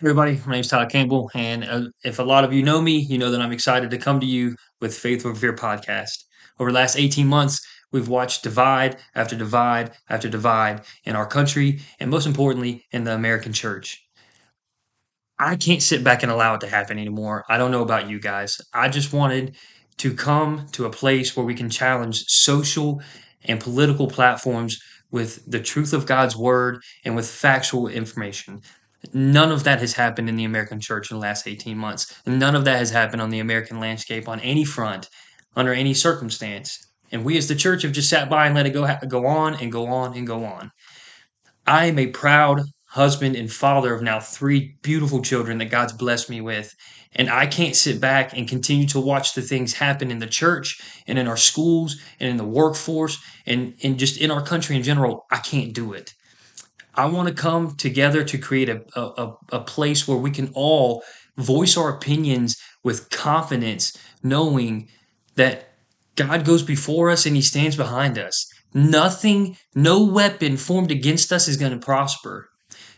everybody, my name is Tyler Campbell, and uh, if a lot of you know me, you know that I'm excited to come to you with Faith Over Fear podcast. Over the last 18 months, we've watched divide after divide after divide in our country, and most importantly, in the American church. I can't sit back and allow it to happen anymore. I don't know about you guys. I just wanted to come to a place where we can challenge social and political platforms with the truth of God's word and with factual information. None of that has happened in the American church in the last 18 months. and None of that has happened on the American landscape on any front, under any circumstance. And we as the church have just sat by and let it go, go on and go on and go on. I am a proud husband and father of now three beautiful children that God's blessed me with. And I can't sit back and continue to watch the things happen in the church and in our schools and in the workforce and, and just in our country in general. I can't do it. I want to come together to create a, a, a place where we can all voice our opinions with confidence, knowing that God goes before us and he stands behind us. Nothing, no weapon formed against us is going to prosper.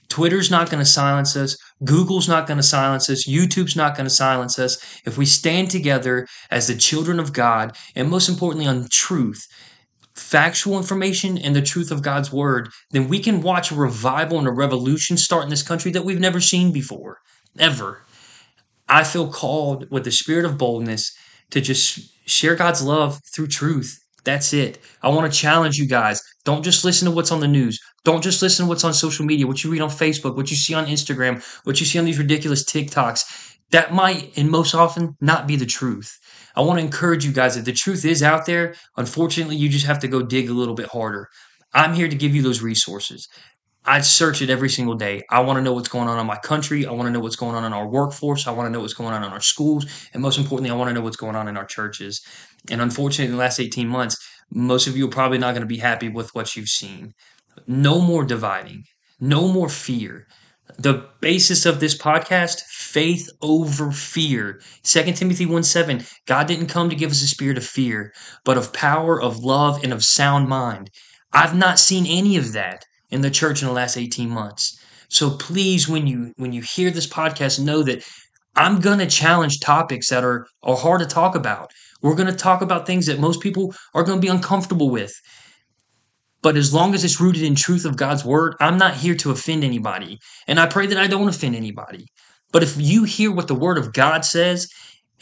Twitter's not going to silence us. Google's not going to silence us. YouTube's not going to silence us. If we stand together as the children of God, and most importantly on truth, factual information and the truth of God's word, then we can watch a revival and a revolution start in this country that we've never seen before, ever. I feel called with the spirit of boldness to just share God's love through truth. That's it. I want to challenge you guys. Don't just listen to what's on the news. Don't just listen to what's on social media, what you read on Facebook, what you see on Instagram, what you see on these ridiculous TikToks. That might, and most often, not be the truth. I want to encourage you guys that the truth is out there. Unfortunately, you just have to go dig a little bit harder. I'm here to give you those resources. I search it every single day. I want to know what's going on in my country. I want to know what's going on in our workforce. I want to know what's going on in our schools. And most importantly, I want to know what's going on in our churches. And unfortunately, in the last 18 months, most of you are probably not going to be happy with what you've seen. No more dividing, no more fear. The basis of this podcast, faith over fear. 2 Timothy 1 7, God didn't come to give us a spirit of fear, but of power, of love, and of sound mind. I've not seen any of that in the church in the last 18 months. So please, when you when you hear this podcast, know that I'm gonna challenge topics that are, are hard to talk about. We're gonna talk about things that most people are gonna be uncomfortable with. But as long as it's rooted in truth of God's word, I'm not here to offend anybody. And I pray that I don't offend anybody. But if you hear what the word of God says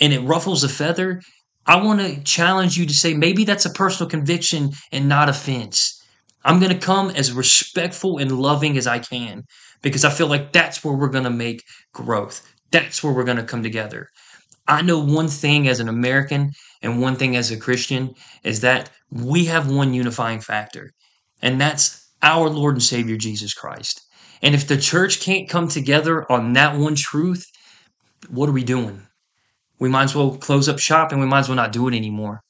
and it ruffles a feather, I want to challenge you to say maybe that's a personal conviction and not offense. I'm going to come as respectful and loving as I can because I feel like that's where we're going to make growth. That's where we're going to come together. I know one thing as an American and one thing as a Christian is that we have one unifying factor, and that's our Lord and Savior Jesus Christ. And if the church can't come together on that one truth, what are we doing? We might as well close up shop and we might as well not do it anymore.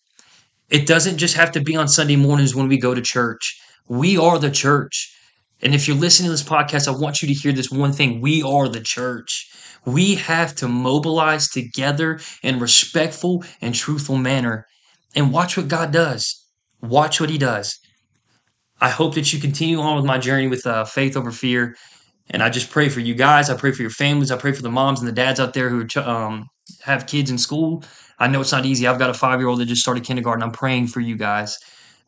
It doesn't just have to be on Sunday mornings when we go to church. We are the church. And if you're listening to this podcast, I want you to hear this one thing. We are the church. We have to mobilize together in respectful and truthful manner and watch what God does. Watch what he does. I hope that you continue on with my journey with uh, faith over fear. And I just pray for you guys. I pray for your families. I pray for the moms and the dads out there who um, have kids in school. I know it's not easy. I've got a five year old that just started kindergarten. I'm praying for you guys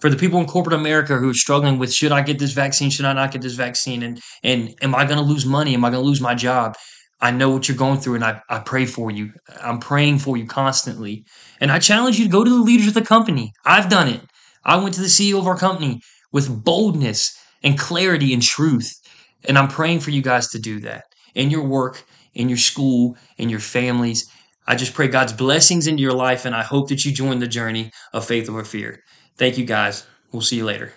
for the people in corporate America who are struggling with should I get this vaccine, should I not get this vaccine, and and am I going to lose money? Am I going to lose my job? I know what you're going through, and I, I pray for you. I'm praying for you constantly. And I challenge you to go to the leaders of the company. I've done it. I went to the CEO of our company with boldness and clarity and truth. And I'm praying for you guys to do that in your work, in your school, in your families. I just pray God's blessings into your life, and I hope that you join the journey of faith over fear. Thank you guys. We'll see you later.